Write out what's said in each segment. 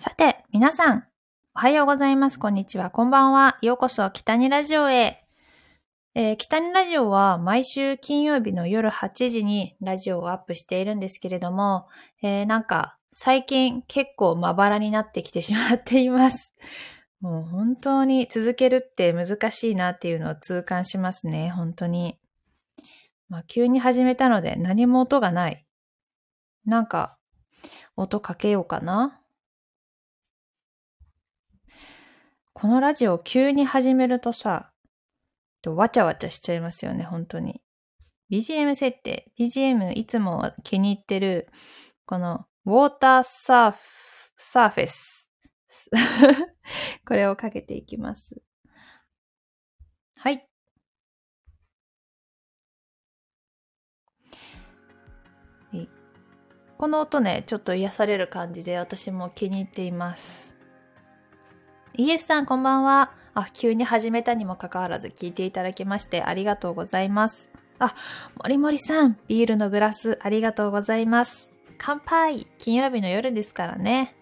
さて、皆さん、おはようございます。こんにちは。こんばんは。ようこそ、北にラジオへ。えー、北にラジオは毎週金曜日の夜8時にラジオをアップしているんですけれども、えー、なんか最近結構まばらになってきてしまっています。もう本当に続けるって難しいなっていうのを痛感しますね。本当に。まあ急に始めたので何も音がない。なんか音かけようかな。このラジオ急に始めるとさ、わちゃわちゃしちゃいますよね、本当に。BGM 設定、BGM いつも気に入ってる、このウォーターサーフ、サーフェス。これをかけていきます。はい。この音ね、ちょっと癒される感じで私も気に入っています。イエスさんこんばんは。あ、急に始めたにもかかわらず聞いていただきましてありがとうございます。あ、もりもりさん、ビールのグラスありがとうございます。乾杯金曜日の夜ですからね。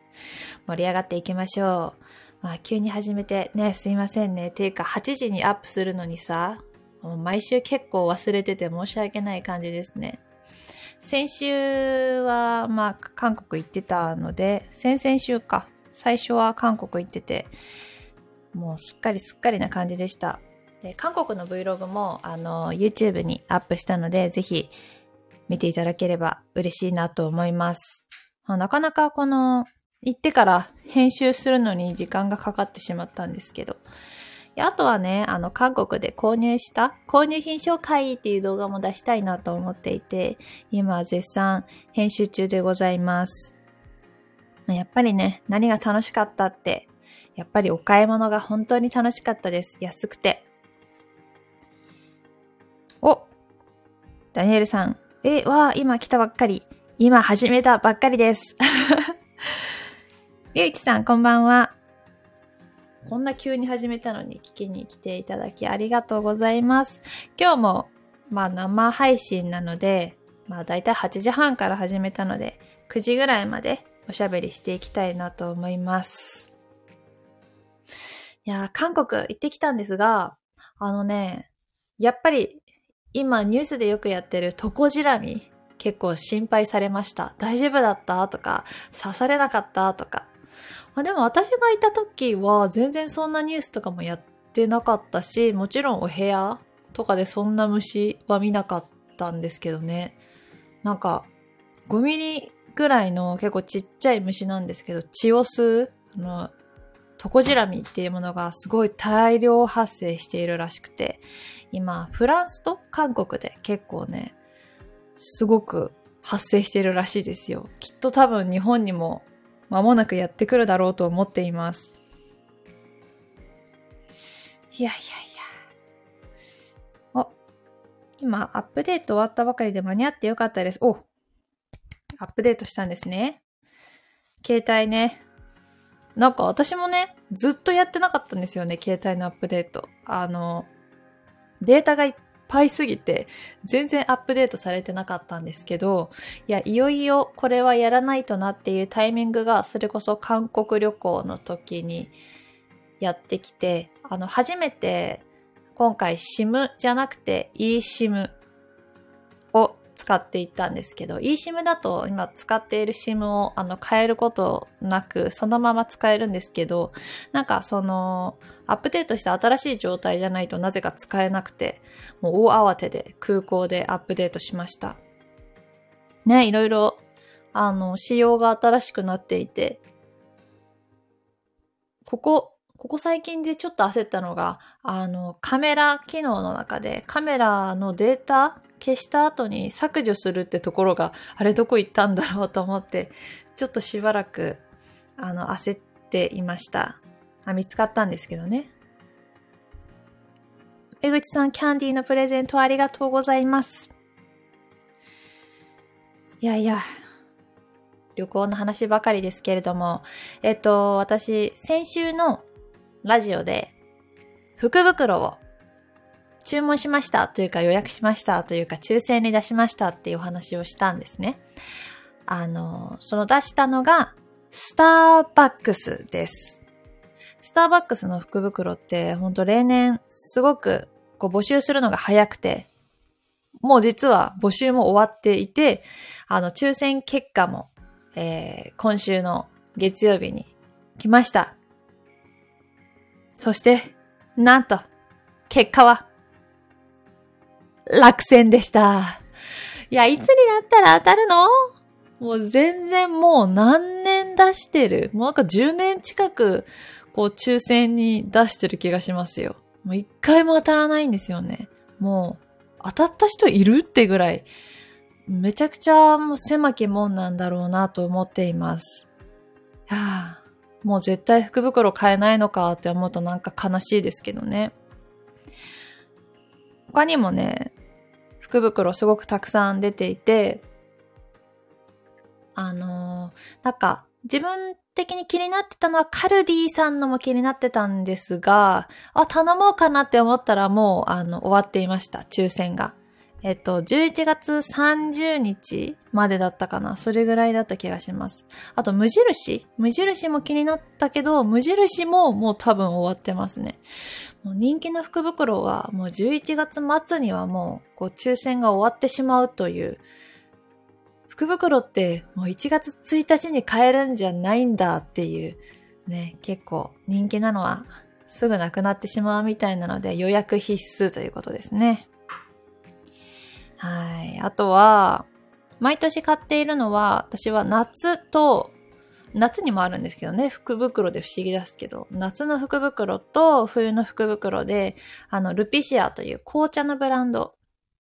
盛り上がっていきましょう。まあ、急に始めてね、すいませんね。ていうか、8時にアップするのにさ、もう毎週結構忘れてて申し訳ない感じですね。先週は、まあ、韓国行ってたので、先々週か。最初は韓国行ってて、もうすっかりすっかりな感じでした。で、韓国の Vlog も、あの、YouTube にアップしたので、ぜひ見ていただければ嬉しいなと思います。なかなかこの、行ってから編集するのに時間がかかってしまったんですけど。あとはね、あの、韓国で購入した購入品紹介っていう動画も出したいなと思っていて、今絶賛編集中でございます。やっぱりね、何が楽しかったって、やっぱりお買い物が本当に楽しかったです。安くて。おダニエルさん。え、わあ、今来たばっかり。今始めたばっかりです。ゆうきさん、こんばんは。こんな急に始めたのに聞きに来ていただきありがとうございます。今日も、まあ生配信なので、まあだいたい8時半から始めたので、9時ぐらいまでおしゃべりしていきたいなと思います。いや韓国行ってきたんですが、あのね、やっぱり今ニュースでよくやってるトコジラミ結構心配されました。大丈夫だった？とか、刺されなかった？とか。まあ、でも私がいた時は全然そんなニュースとかもやってなかったし、もちろんお部屋とかでそんな虫は見なかったんですけどね。なんか、5ミリぐらいの結構ちっちゃい虫なんですけど、血を吸う、あの、トコジラミっていうものがすごい大量発生しているらしくて、今、フランスと韓国で結構ね、すごく発生しているらしいですよ。きっと多分日本にも間もなくやってくるだろうと思っています。いやいやいや。お、今、アップデート終わったばかりで間に合ってよかったです。お、アップデートしたんですね。携帯ね。なんか私もね、ずっとやってなかったんですよね、携帯のアップデート。あの、データがいっぱいすぎて、全然アップデートされてなかったんですけど、いや、いよいよこれはやらないとなっていうタイミングが、それこそ韓国旅行の時にやってきて、あの、初めて今回 SIM じゃなくて eSIM 使っていったんですけど、eSIM だと今使っている SIM をあの変えることなくそのまま使えるんですけど、なんかそのアップデートした新しい状態じゃないとなぜか使えなくて、もう大慌てで空港でアップデートしました。ね、いろいろあの仕様が新しくなっていて、ここここ最近でちょっと焦ったのが、あの、カメラ機能の中でカメラのデータ消した後に削除するってところが、あれどこ行ったんだろうと思って、ちょっとしばらく、あの、焦っていました。あ、見つかったんですけどね。江口さん、キャンディーのプレゼントありがとうございます。いやいや、旅行の話ばかりですけれども、えっと、私、先週のラジオで、福袋を注文しましたというか予約しましたというか抽選に出しましたっていうお話をしたんですね。あの、その出したのがスターバックスです。スターバックスの福袋ってほんと例年すごくこう募集するのが早くて、もう実は募集も終わっていて、あの抽選結果も、えー、今週の月曜日に来ました。そして、なんと、結果は、落選でした。いや、いつになったら当たるの？もう全然もう何年出してるもうなんか10年近く、こう抽選に出してる気がしますよ。もう一回も当たらないんですよね。もう、当たった人いるってぐらい、めちゃくちゃもう狭き門なんだろうなと思っています。いやもう絶対福袋買えないのかって思うとなんか悲しいですけどね。他にもね、福袋すごくたくさん出ていて、あのー、なんか自分的に気になってたのはカルディさんのも気になってたんですが、あ、頼もうかなって思ったらもう、あの、終わっていました、抽選が。えっと、11月30日までだったかな。それぐらいだった気がします。あと、無印無印も気になったけど、無印ももう多分終わってますね。もう人気の福袋はもう11月末にはもう、こう、抽選が終わってしまうという、福袋ってもう1月1日に買えるんじゃないんだっていう、ね、結構人気なのはすぐなくなってしまうみたいなので予約必須ということですね。はい。あとは、毎年買っているのは、私は夏と、夏にもあるんですけどね、福袋で不思議ですけど、夏の福袋と冬の福袋で、あの、ルピシアという紅茶のブランド、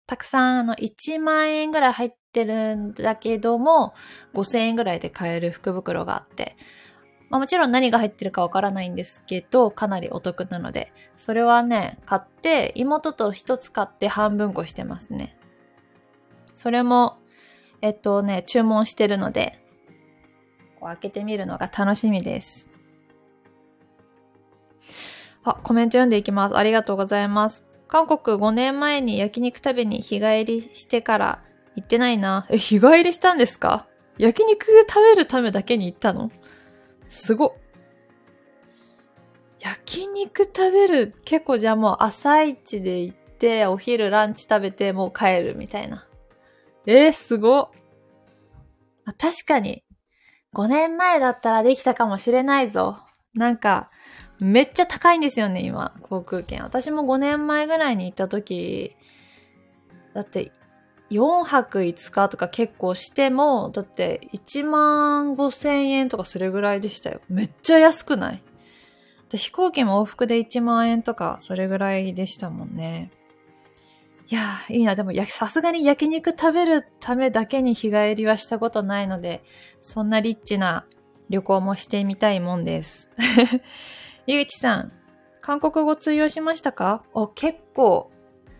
たくさん、あの、1万円ぐらい入ってるんだけども、5000円ぐらいで買える福袋があって、まあ、もちろん何が入ってるかわからないんですけど、かなりお得なので、それはね、買って、妹と一つ買って半分こしてますね。それも、えっとね、注文してるので、こう開けてみるのが楽しみです。あ、コメント読んでいきます。ありがとうございます。韓国5年前に焼肉食べに日帰りしてから行ってないな。え、日帰りしたんですか？焼肉食べるためだけに行ったの？すごっ。焼肉食べる、結構じゃあもう朝一で行って、お昼ランチ食べてもう帰るみたいな。えー、すご。確かに、5年前だったらできたかもしれないぞ。なんか、めっちゃ高いんですよね、今、航空券。私も5年前ぐらいに行った時、だって4泊5日とか結構しても、だって1万5千円とかそれぐらいでしたよ。めっちゃ安くない？飛行機も往復で1万円とかそれぐらいでしたもんね。いやー、いいな。でも、さすがに焼肉食べるためだけに日帰りはしたことないので、そんなリッチな旅行もしてみたいもんです。ゆうちさん、韓国語通用しましたか？あ、結構、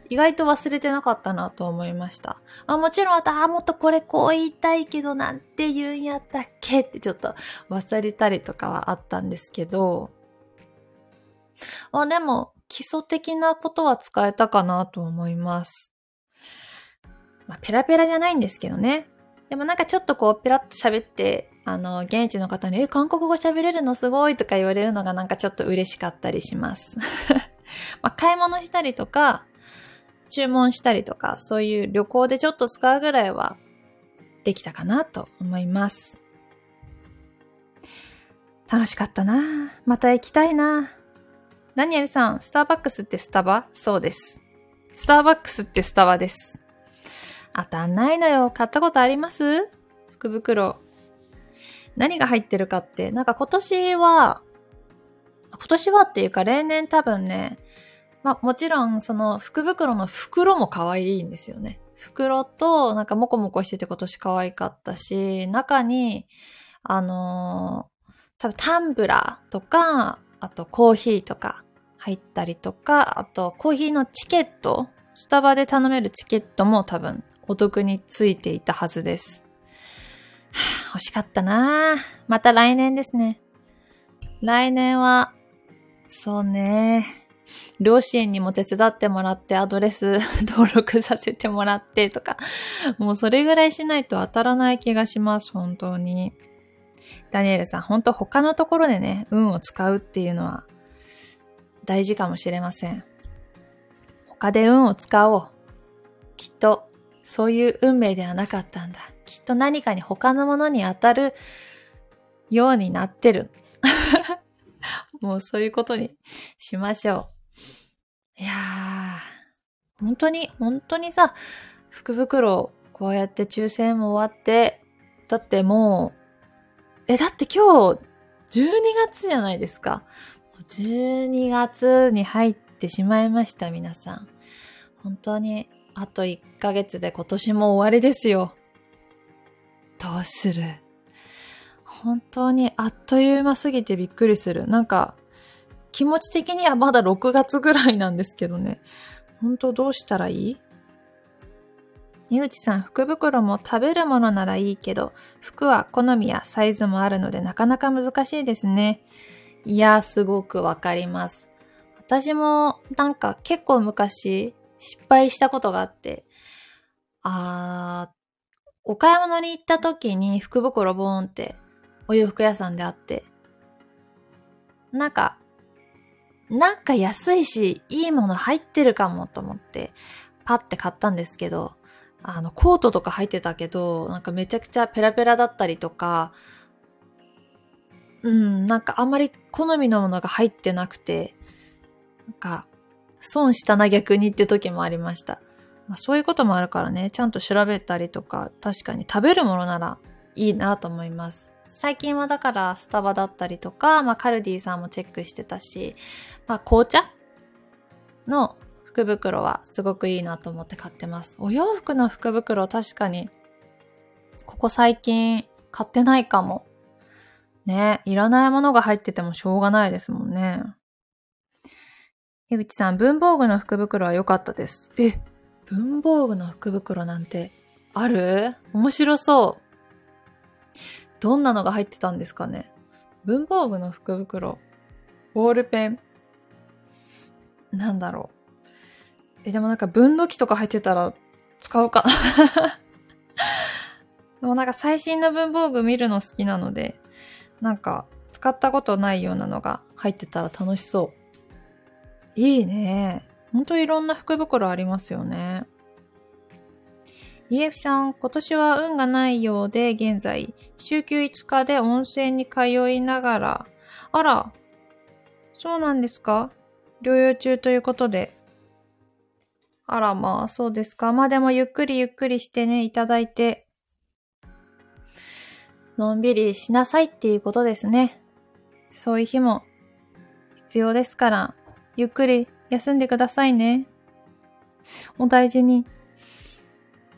意外と忘れてなかったなと思いました。あもちろん、ああ、もっとこれこう言いたいけど、なんて言うんやったっけ？ってちょっと忘れたりとかはあったんですけど、あ、でも、基礎的なことは使えたかなと思います。まあ、ペラペラじゃないんですけどね。でもなんかちょっとこう、ペラッと喋って、あの、現地の方に、え、韓国語喋れるのすごいとか言われるのがなんかちょっと嬉しかったりします。まあ、買い物したりとか、注文したりとか、そういう旅行でちょっと使うぐらいはできたかなと思います。楽しかったなまた行きたいなダニエルさん、スターバックスってスタバ？そうです。スターバックスってスタバです。当たんないのよ。買ったことあります？福袋。何が入ってるかって、なんか今年は、今年はっていうか例年多分ね、まあもちろんその福袋の袋も可愛いんですよね。袋となんかモコモコしてて今年可愛かったし、中に、あのー、多分タンブラーとか、あとコーヒーとか入ったりとか、あとコーヒーのチケット、スタバで頼めるチケットも多分お得についていたはずです。欲しかったなまた来年ですね。来年は、そうね。両親にも手伝ってもらってアドレス 登録させてもらってとか、もうそれぐらいしないと当たらない気がします、本当に。ダニエルさん、本当他のところでね、運を使うっていうのは大事かもしれません。他で運を使おう。きっと、そういう運命ではなかったんだ。きっと何かに他のものに当たるようになってる。もうそういうことにしましょう。いやー、本当に、本当にさ、福袋、こうやって抽選も終わって、だってもう、え、だって今日、12月じゃないですか。12月に入ってしまいました、皆さん。本当に、あと1ヶ月で今年も終わりですよ。どうする？本当にあっという間すぎてびっくりする。なんか、気持ち的にはまだ6月ぐらいなんですけどね。本当どうしたらいい？井口さん、福袋も食べるものならいいけど、服は好みやサイズもあるのでなかなか難しいですね。いや、すごくわかります。私もなんか結構昔失敗したことがあって、あー、お買い物に行った時に福袋ボーンってお洋服屋さんであって、なんか、なんか安いし、いいもの入ってるかもと思って、パッて買ったんですけど、あの、コートとか入ってたけど、なんかめちゃくちゃペラペラだったりとか、うん、なんかあんまり好みのものが入ってなくて、なんか、損したな逆にって時もありました。まあ、そういうこともあるからね、ちゃんと調べたりとか、確かに食べるものならいいなと思います。最近はだからスタバだったりとか、まあカルディさんもチェックしてたし、まあ紅茶の福袋はすごくいいなと思って買ってます。お洋服の福袋確かに、ここ最近買ってないかも。ね、いらないものが入っててもしょうがないですもんね。樋口さん、文房具の福袋は良かったです。え、文房具の福袋なんてある？面白そう。どんなのが入ってたんですかね文房具の福袋。ボールペン。なんだろう。え、でもなんか分度器とか入ってたら使うかな でもなんか最新の文房具見るの好きなので、なんか使ったことないようなのが入ってたら楽しそう。いいね。ほんといろんな福袋ありますよね。EF さん、今年は運がないようで、現在、週休5日で温泉に通いながら、あら、そうなんですか療養中ということで、あらまあ、そうですか。まあでもゆっくりゆっくりしてね、いただいて、のんびりしなさいっていうことですね。そういう日も必要ですから、ゆっくり休んでくださいね。お大事に。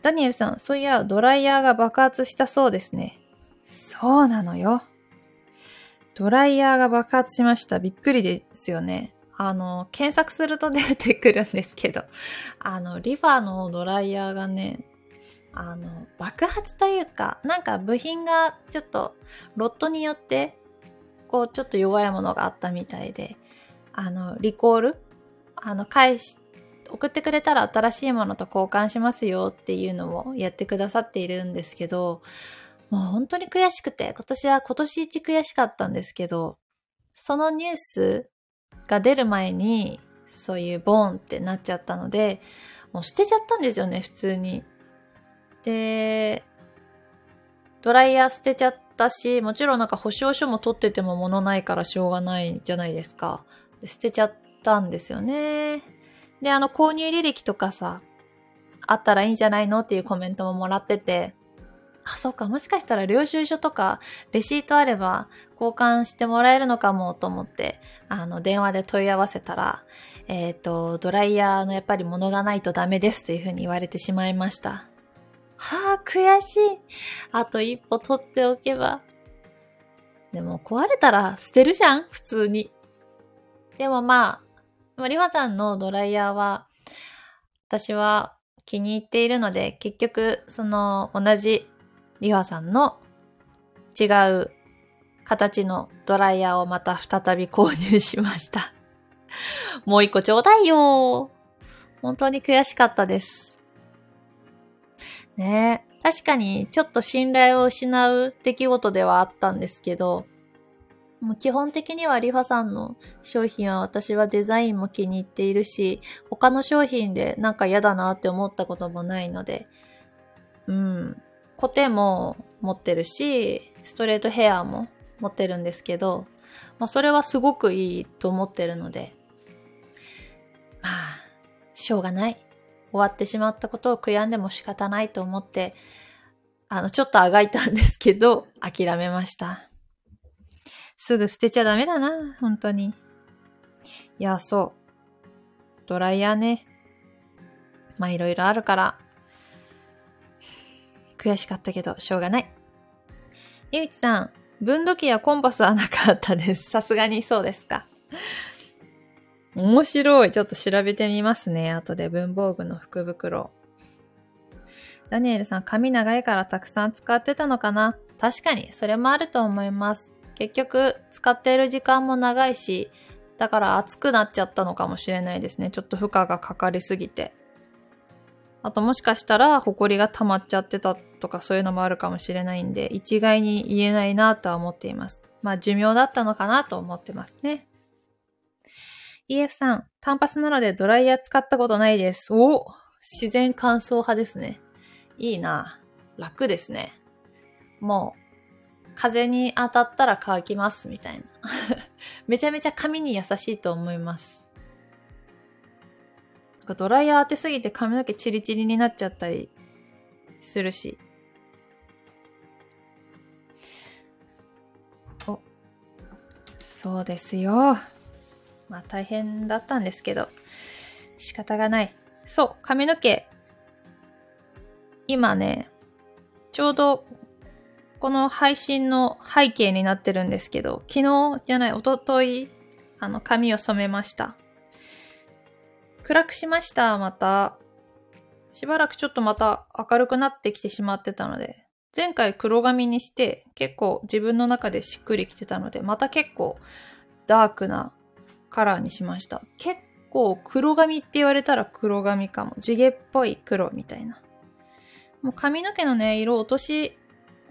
ダニエルさん、そういや、ドライヤーが爆発したそうですね。そうなのよ。ドライヤーが爆発しました。びっくりですよね。あの、検索すると出てくるんですけど、あの、リファのドライヤーがね、あの、爆発というか、なんか部品がちょっと、ロットによって、こう、ちょっと弱いものがあったみたいで、あの、リコール？あの、返し、送ってくれたら新しいものと交換しますよっていうのをやってくださっているんですけど、もう本当に悔しくて、今年は今年一悔しかったんですけど、そのニュースが出る前に、そういうボーンってなっちゃったので、もう捨てちゃったんですよね、普通に。で、ドライヤー捨てちゃったし、もちろんなんか保証書も取ってても物ないからしょうがないじゃないですか。で捨てちゃったんですよね。で、あの購入履歴とかさ、あったらいいんじゃないのっていうコメントももらってて、あ、そうか、もしかしたら領収書とかレシートあれば交換してもらえるのかもと思って、あの、電話で問い合わせたら、えっ、ー、と、ドライヤーのやっぱり物がないとダメですというふうに言われてしまいました。はあ、悔しい。あと一歩取っておけば。でも壊れたら捨てるじゃん普通に。でもまあ、リワさんのドライヤーは、私は気に入っているので、結局、その同じリワさんの違う形のドライヤーをまた再び購入しました。もう一個ちょうだいよ本当に悔しかったです。ね確かにちょっと信頼を失う出来事ではあったんですけど、もう基本的にはリファさんの商品は私はデザインも気に入っているし、他の商品でなんか嫌だなって思ったこともないので、うん。コテも持ってるし、ストレートヘアも持ってるんですけど、まあそれはすごくいいと思ってるので、まあ、しょうがない。終わってしまったことを悔やんでも仕方ないと思って、あの、ちょっとあがいたんですけど、諦めました。すぐ捨てちゃダメだな、本当に。いや、そう。ドライヤーね。まあ、いろいろあるから、悔しかったけど、しょうがない。ゆうちさん、分度器やコンパスはなかったです。さすがにそうですか。面白い。ちょっと調べてみますね。後で文房具の福袋。ダニエルさん、髪長いからたくさん使ってたのかな？確かに、それもあると思います。結局、使っている時間も長いし、だから熱くなっちゃったのかもしれないですね。ちょっと負荷がかかりすぎて。あともしかしたら、ホコリが溜まっちゃってたとかそういうのもあるかもしれないんで、一概に言えないなとは思っています。まあ寿命だったのかなと思ってますね。EF さん、単発なのでドライヤー使ったことないです。お自然乾燥派ですね。いいな。楽ですね。もう、風に当たったら乾きますみたいな。めちゃめちゃ髪に優しいと思います。ドライヤー当てすぎて髪の毛チリチリになっちゃったりするし。お、そうですよ。まあ大変だったんですけど、仕方がない。そう、髪の毛。今ね、ちょうどこの配信の背景になってるんですけど、昨日じゃない、おととい、あの、髪を染めました。暗くしました、また。しばらくちょっとまた明るくなってきてしまってたので、前回黒髪にして結構自分の中でしっくりきてたので、また結構ダークなカラーにしました。結構黒髪って言われたら黒髪かも。地毛っぽい黒みたいな。もう髪の毛のね、色落とし、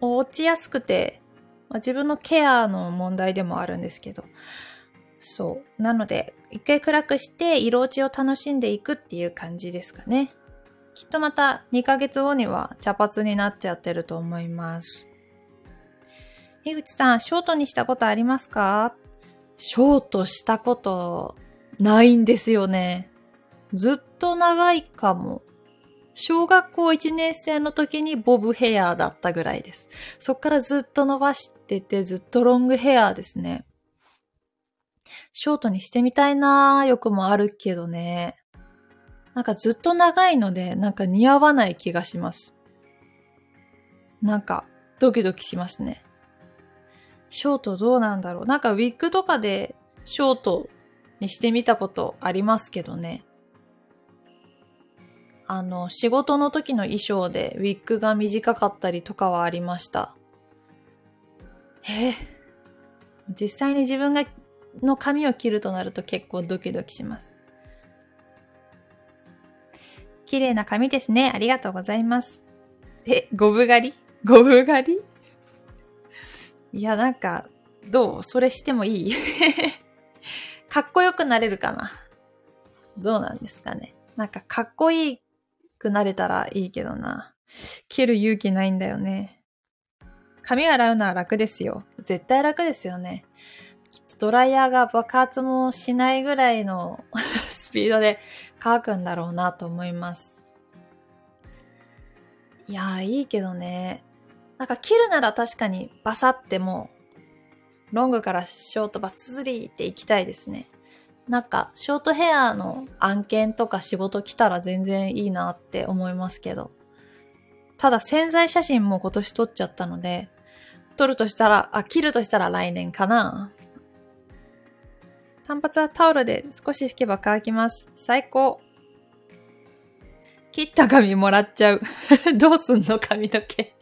落ちやすくて、まあ、自分のケアの問題でもあるんですけど。そう。なので、一回暗くして色落ちを楽しんでいくっていう感じですかね。きっとまた2ヶ月後には茶髪になっちゃってると思います。樋口さん、ショートにしたことありますか？ショートしたことないんですよね。ずっと長いかも。小学校1年生の時にボブヘアだったぐらいです。そっからずっと伸ばしててずっとロングヘアですね。ショートにしてみたいなー欲もあるけどね。なんかずっと長いので、なんか似合わない気がします。なんかドキドキしますね。ショートどうなんだろう。なんかウィッグとかでショートにしてみたことありますけどね。あの、仕事の時の衣装でウィッグが短かったりとかはありました。え実際に自分がの髪を切るとなると結構ドキドキします。綺麗な髪ですね。ありがとうございます。え、ゴブ狩り？ゴブ狩り？いや、なんか、どう？それしてもいい？かっこよくなれるかな？どうなんですかね？なんかかっこいいくなれたらいいけどな。切る勇気ないんだよね。髪洗うのは楽ですよ。絶対楽ですよね。きっとドライヤーが爆発もしないぐらいの スピードで乾くんだろうなと思います。いやー、いいけどね。なんか切るなら確かにバサってもう、ロングからショートバツズリっていきたいですね。なんか、ショートヘアの案件とか仕事来たら全然いいなって思いますけど。ただ潜在写真も今年撮っちゃったので、撮るとしたら、あ、切るとしたら来年かな。単発はタオルで少し拭けば乾きます。最高。切った髪もらっちゃう。どうすんの髪の毛。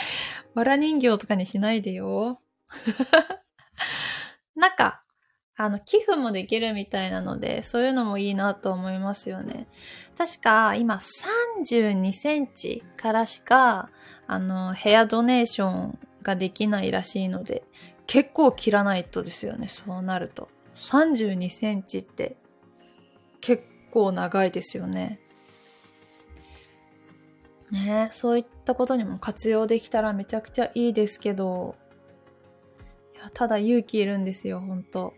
わら人形とかにしないでよ。なんか、あの、寄付もできるみたいなので、そういうのもいいなと思いますよね。確か、今32センチからしか、あの、ヘアドネーションができないらしいので、結構切らないとですよね、そうなると。32センチって結構長いですよね。ねそういったことにも活用できたらめちゃくちゃいいですけど、いや、ただ勇気いるんですよ、ほんと。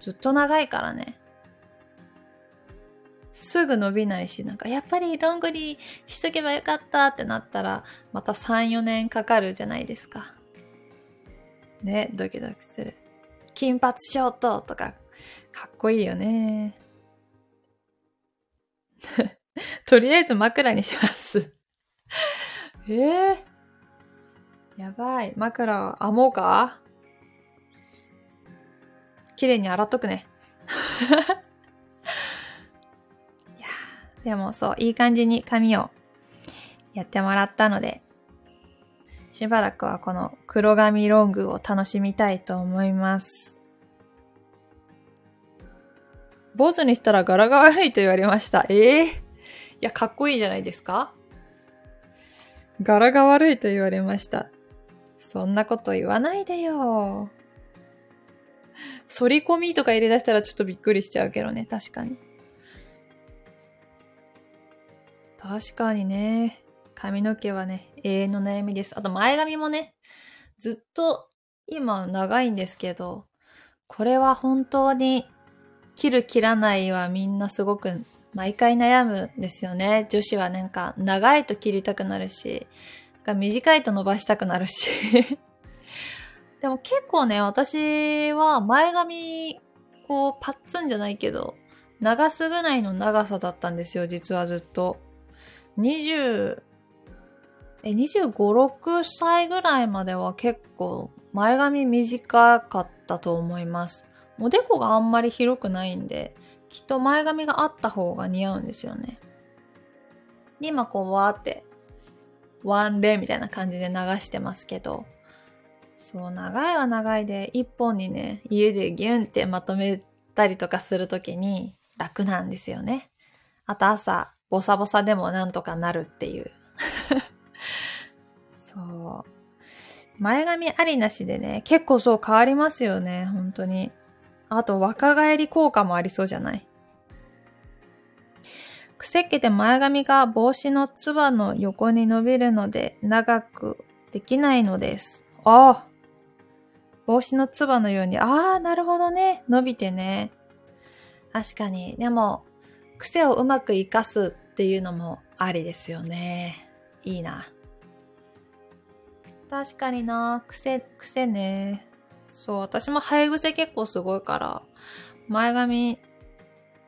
ずっと長いからね。すぐ伸びないし、なんかやっぱりロングにしとけばよかったってなったら、また3、4年かかるじゃないですか。ね、ドキドキする。金髪ショートとか、かっこいいよね。とりあえず枕にしますえ えー、やばい。枕編もうか？綺麗に洗っとくね。いやでもそう、いい感じに髪をやってもらったので、しばらくはこの黒髪ロングを楽しみたいと思います。坊主にしたら柄が悪いと言われました。ええー、いや、かっこいいじゃないですか柄が悪いと言われました。そんなこと言わないでよ。反り込みとか入れ出したらちょっとびっくりしちゃうけどね、確かに。確かにね。髪の毛はね、永遠の悩みです。あと前髪もね、ずっと今長いんですけど、これは本当に切る切らないはみんなすごく毎回悩むんですよね。女子はなんか長いと切りたくなるし、短いと伸ばしたくなるし でも結構ね、私は前髪、こう、パッツンじゃないけど、長すぐらいの長さだったんですよ、実はずっと。20、え、25、6歳ぐらいまでは結構前髪短かったと思います。おでこがあんまり広くないんで、きっと前髪があった方が似合うんですよね。で、今こうわーって、ワンレみたいな感じで流してますけど、そう、長いは長いで、一本にね、家でギュンってまとめたりとかするときに楽なんですよね。あと朝、ボサボサでもなんとかなるっていう。そう。前髪ありなしでね、結構そう変わりますよね、本当に。あと若返り効果もありそうじゃない？癖っ気で前髪が帽子のつばの横に伸びるので長くできないのです。ああ。帽子のつばのように、ああ、なるほどね。伸びてね。確かに。でも、癖をうまく活かすっていうのもありですよね。いいな。確かにな。癖、癖ね。そう、私も生え癖結構すごいから、前髪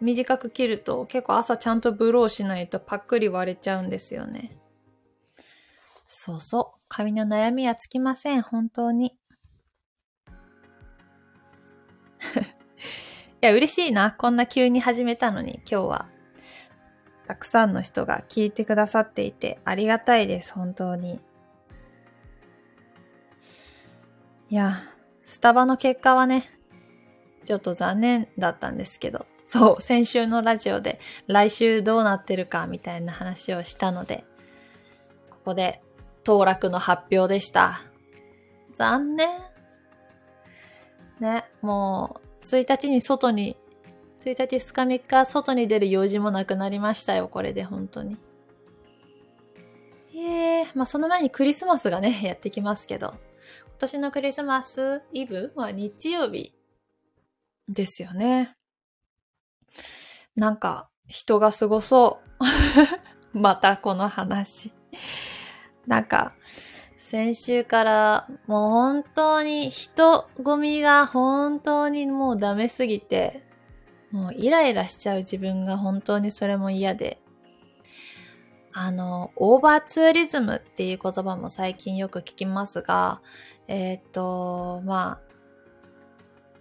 短く切ると結構朝ちゃんとブローしないとパックリ割れちゃうんですよね。そうそう。髪の悩みはつきません。本当に。いや、嬉しいな。こんな急に始めたのに、今日は。たくさんの人が聞いてくださっていて、ありがたいです。本当に。いや、スタバの結果はね、ちょっと残念だったんですけど、そう、先週のラジオで来週どうなってるかみたいな話をしたので、ここで当落の発表でした。残念。ね、もう、1日に外に、1日2日3日外に出る用事もなくなりましたよ、これで本当に。ええ、まあその前にクリスマスがね、やってきますけど、今年のクリスマスイブは日曜日ですよね。なんか、人が過ごそう。またこの話。なんか、先週からもう本当に人混みが本当にもうダメすぎて、もうイライラしちゃう自分が本当にそれも嫌で、あの、オーバーツーリズムっていう言葉も最近よく聞きますが、えっ、と、まあ、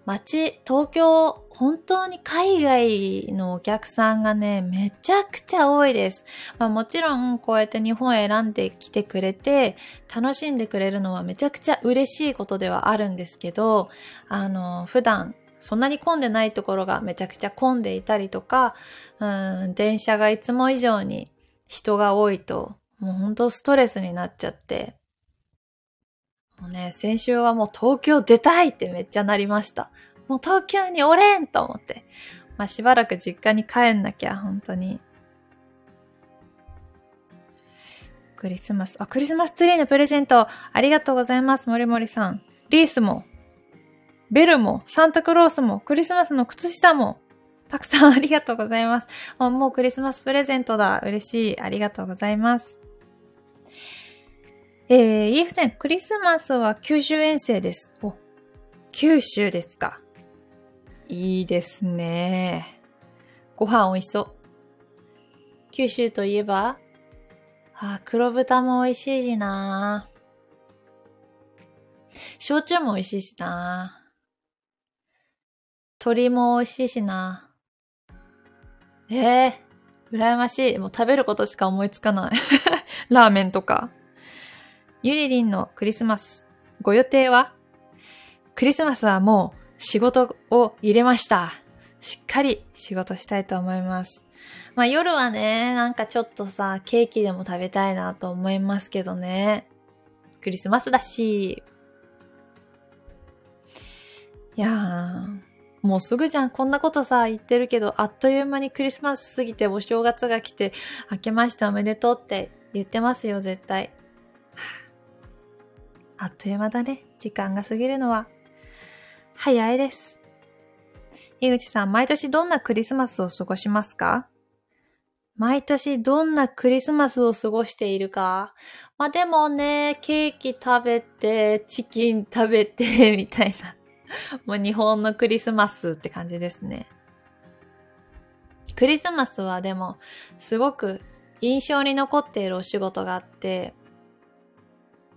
街、東京、本当に海外のお客さんがね、めちゃくちゃ多いです。まあ、もちろん、こうやって日本選んできてくれて、楽しんでくれるのはめちゃくちゃ嬉しいことではあるんですけど、あの、普段そんなに混んでないところがめちゃくちゃ混んでいたりとか、うん、電車がいつも以上に人が多いと、もうほんとストレスになっちゃって、もうね、先週はもう東京出たいってめっちゃなりました。もう東京におれんと思って。まあしばらく実家に帰んなきゃ、本当に。クリスマス。あ、クリスマスツリーのプレゼント。ありがとうございます、もりもりさん。リースも、ベルも、サンタクロースも、クリスマスの靴下も、たくさんありがとうございます。もうクリスマスプレゼントだ。嬉しい。ありがとうございます。えー、イエフセン、クリスマスは九州遠征です。お、九州ですか。いいですね。ご飯美味しそう。九州といえばあ、黒豚も美味しいしな。焼酎も美味しいしな。鶏も美味しいしな。ええー、羨ましい。もう食べることしか思いつかない。ラーメンとか。ゆりりんのクリスマス。ご予定は？クリスマスはもう仕事を入れました。しっかり仕事したいと思います。まあ夜はね、なんかちょっとさ、ケーキでも食べたいなと思いますけどね。クリスマスだし。いやー、もうすぐじゃん。こんなことさ、言ってるけど、あっという間にクリスマス過ぎてお正月が来て、明けましておめでとうって言ってますよ、絶対。あっという間だね。時間が過ぎるのは。早いです。井口さん、毎年どんなクリスマスを過ごしますか？毎年どんなクリスマスを過ごしているか？まあでもね、ケーキ食べて、チキン食べて、みたいな。もう日本のクリスマスって感じですね。クリスマスはでも、すごく印象に残っているお仕事があって、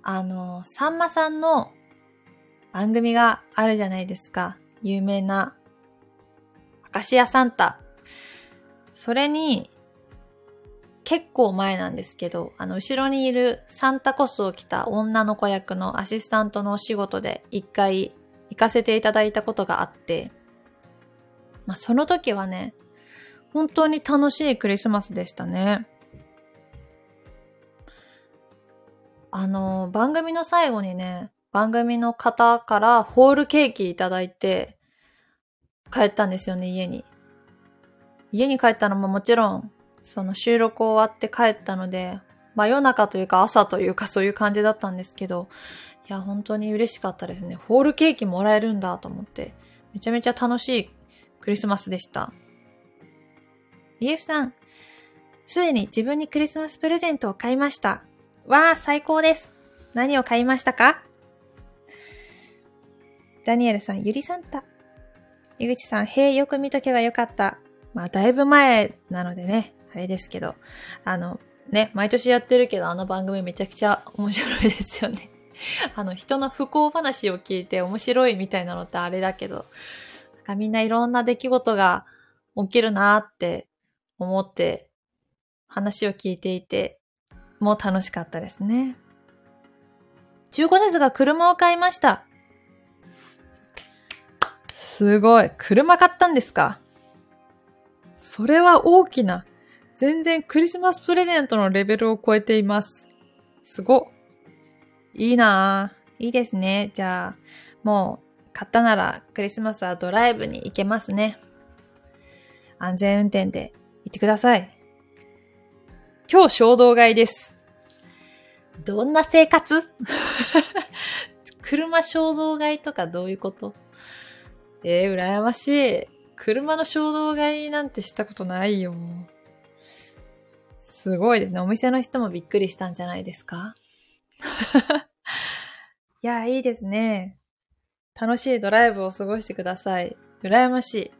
あの、さんまさんの番組があるじゃないですか。有名な、アカシアサンタ。それに、結構前なんですけど、あの、後ろにいるサンタコスを着た女の子役のアシスタントのお仕事で一回行かせていただいたことがあって、まあ、その時はね、本当に楽しいクリスマスでしたね。あの、番組の最後にね、番組の方からホールケーキいただいて、帰ったんですよね、家に。家に帰ったのももちろん、その収録終わって帰ったので、真夜中というか朝というかそういう感じだったんですけど、いや、本当に嬉しかったですね。ホールケーキもらえるんだと思って、めちゃめちゃ楽しいクリスマスでした。イエフさん、すでに自分にクリスマスプレゼントを買いました。わー、最高です。何を買いましたか？ダニエルさん、ゆりサンタ。井口さん、へえ、よく見とけばよかった。まあ、だいぶ前なのでね、あれですけど、あの、ね、毎年やってるけど、あの番組めちゃくちゃ面白いですよね。あの、人の不幸話を聞いて面白いみたいなのってあれだけど、なんかみんないろんな出来事が起きるなって思って話を聞いていて、もう楽しかったですね。中古ですが車を買いました。すごい。車買ったんですか？それは大きな。全然クリスマスプレゼントのレベルを超えています。すご。いいなぁ。いいですね。じゃあ、もう、買ったならクリスマスはドライブに行けますね。安全運転で行ってください。今日衝動買いです。どんな生活？車衝動買いとかどういうこと？えー、羨ましい。車の衝動買いなんてしたことないよ。すごいですね。お店の人もびっくりしたんじゃないですか？いや、いいですね。楽しいドライブを過ごしてください。羨まし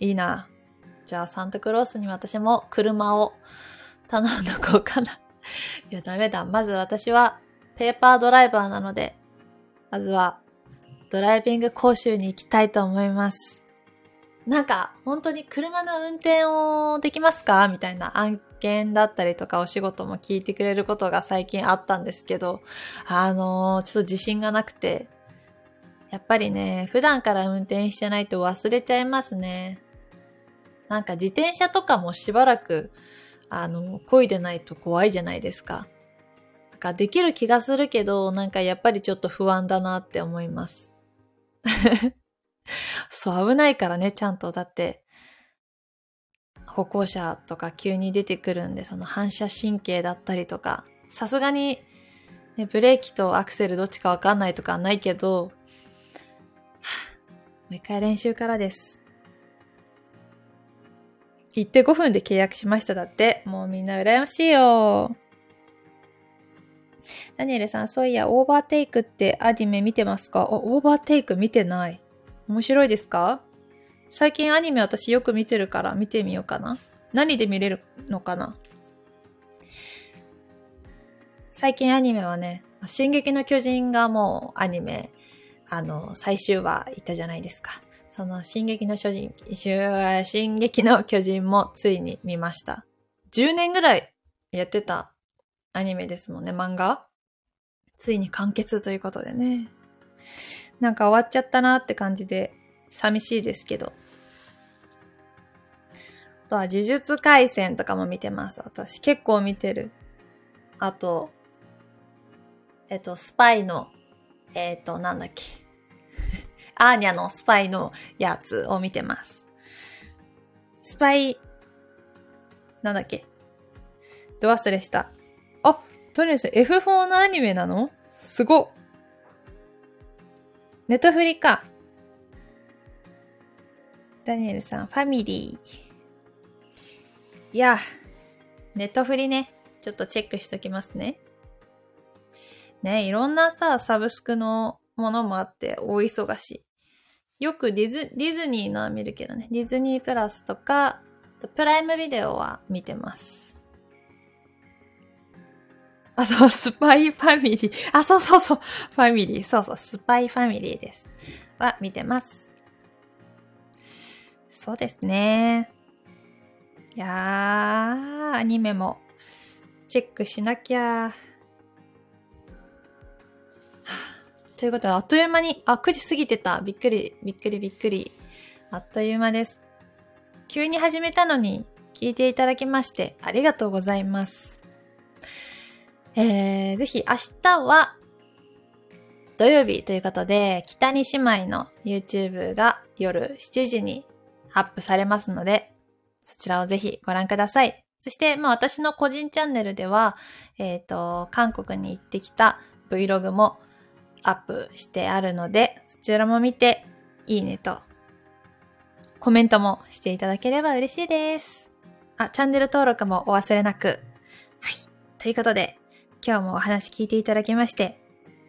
い。いいな。じゃあ、サンタクロースに私も車を頼んどこうかな。いや、ダメだ。まず私はペーパードライバーなので、まずはドライビング講習に行きたいと思います。なんか、本当に車の運転をできますか？みたいな案件だったりとかお仕事も聞いてくれることが最近あったんですけど、あのー、ちょっと自信がなくて、やっぱりね、普段から運転してないと忘れちゃいますね。なんか自転車とかもしばらく、あの、漕いでないと怖いじゃないですか。なんかできる気がするけど、なんかやっぱりちょっと不安だなって思います。そう、危ないからね、ちゃんと。だって、歩行者とか急に出てくるんで、その反射神経だったりとか、さすがに、ね、ブレーキとアクセルどっちかわかんないとかないけど、もう一回練習からです。行って5分で契約しましただって。もうみんな羨ましいよ。ダニエルさん、そういや、オーバーテイクってアニメ見てますか？あオーバーテイク見てない。面白いですか？最近アニメ私よく見てるから見てみようかな。何で見れるのかな？最近アニメはね、進撃の巨人がもうアニメ、あの、最終話いったじゃないですか。その、進撃の巨人、進撃の巨人もついに見ました。10年ぐらいやってたアニメですもんね、漫画。ついに完結ということでね。なんか終わっちゃったなって感じで、寂しいですけど。あとは、呪術回戦とかも見てます。私結構見てる。あと、えっと、スパイの、えっと、なんだっけ。アーニャのスパイのやつを見てます。スパイ、なんだっけど忘れした。あ、とりあえず F4 のアニメなの？すごネットフリか。ダニエルさん、ファミリー。いや、ネットフリね、ちょっとチェックしときますね。ね、いろんなさ、サブスクのものもあって大忙しい。よくディズディズニーのは見るけどね。ディズニープラスとか、プライムビデオは見てます。あ、そう、スパイファミリー。あ、そうそうそう。ファミリー。そうそう、スパイファミリーです。は、見てます。そうですね。いやー、アニメもチェックしなきゃ。ということで、あっという間に、あ、9時過ぎてた。びっくり、びっくり、びっくり。あっという間です。急に始めたのに聞いていただきましてありがとうございます。えー、ぜひ明日は土曜日ということで、北に姉妹の YouTube が夜7時にアップされますので、そちらをぜひご覧ください。そして、まあ私の個人チャンネルでは、えっ、ー、と、韓国に行ってきた Vlog もアップしてあるので、そちらも見て、いいねと、コメントもしていただければ嬉しいです。あ、チャンネル登録もお忘れなく。はい。ということで、今日もお話聞いていただきまして、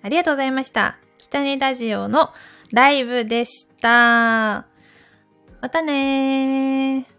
ありがとうございました。北根ラジオのライブでした。またねー。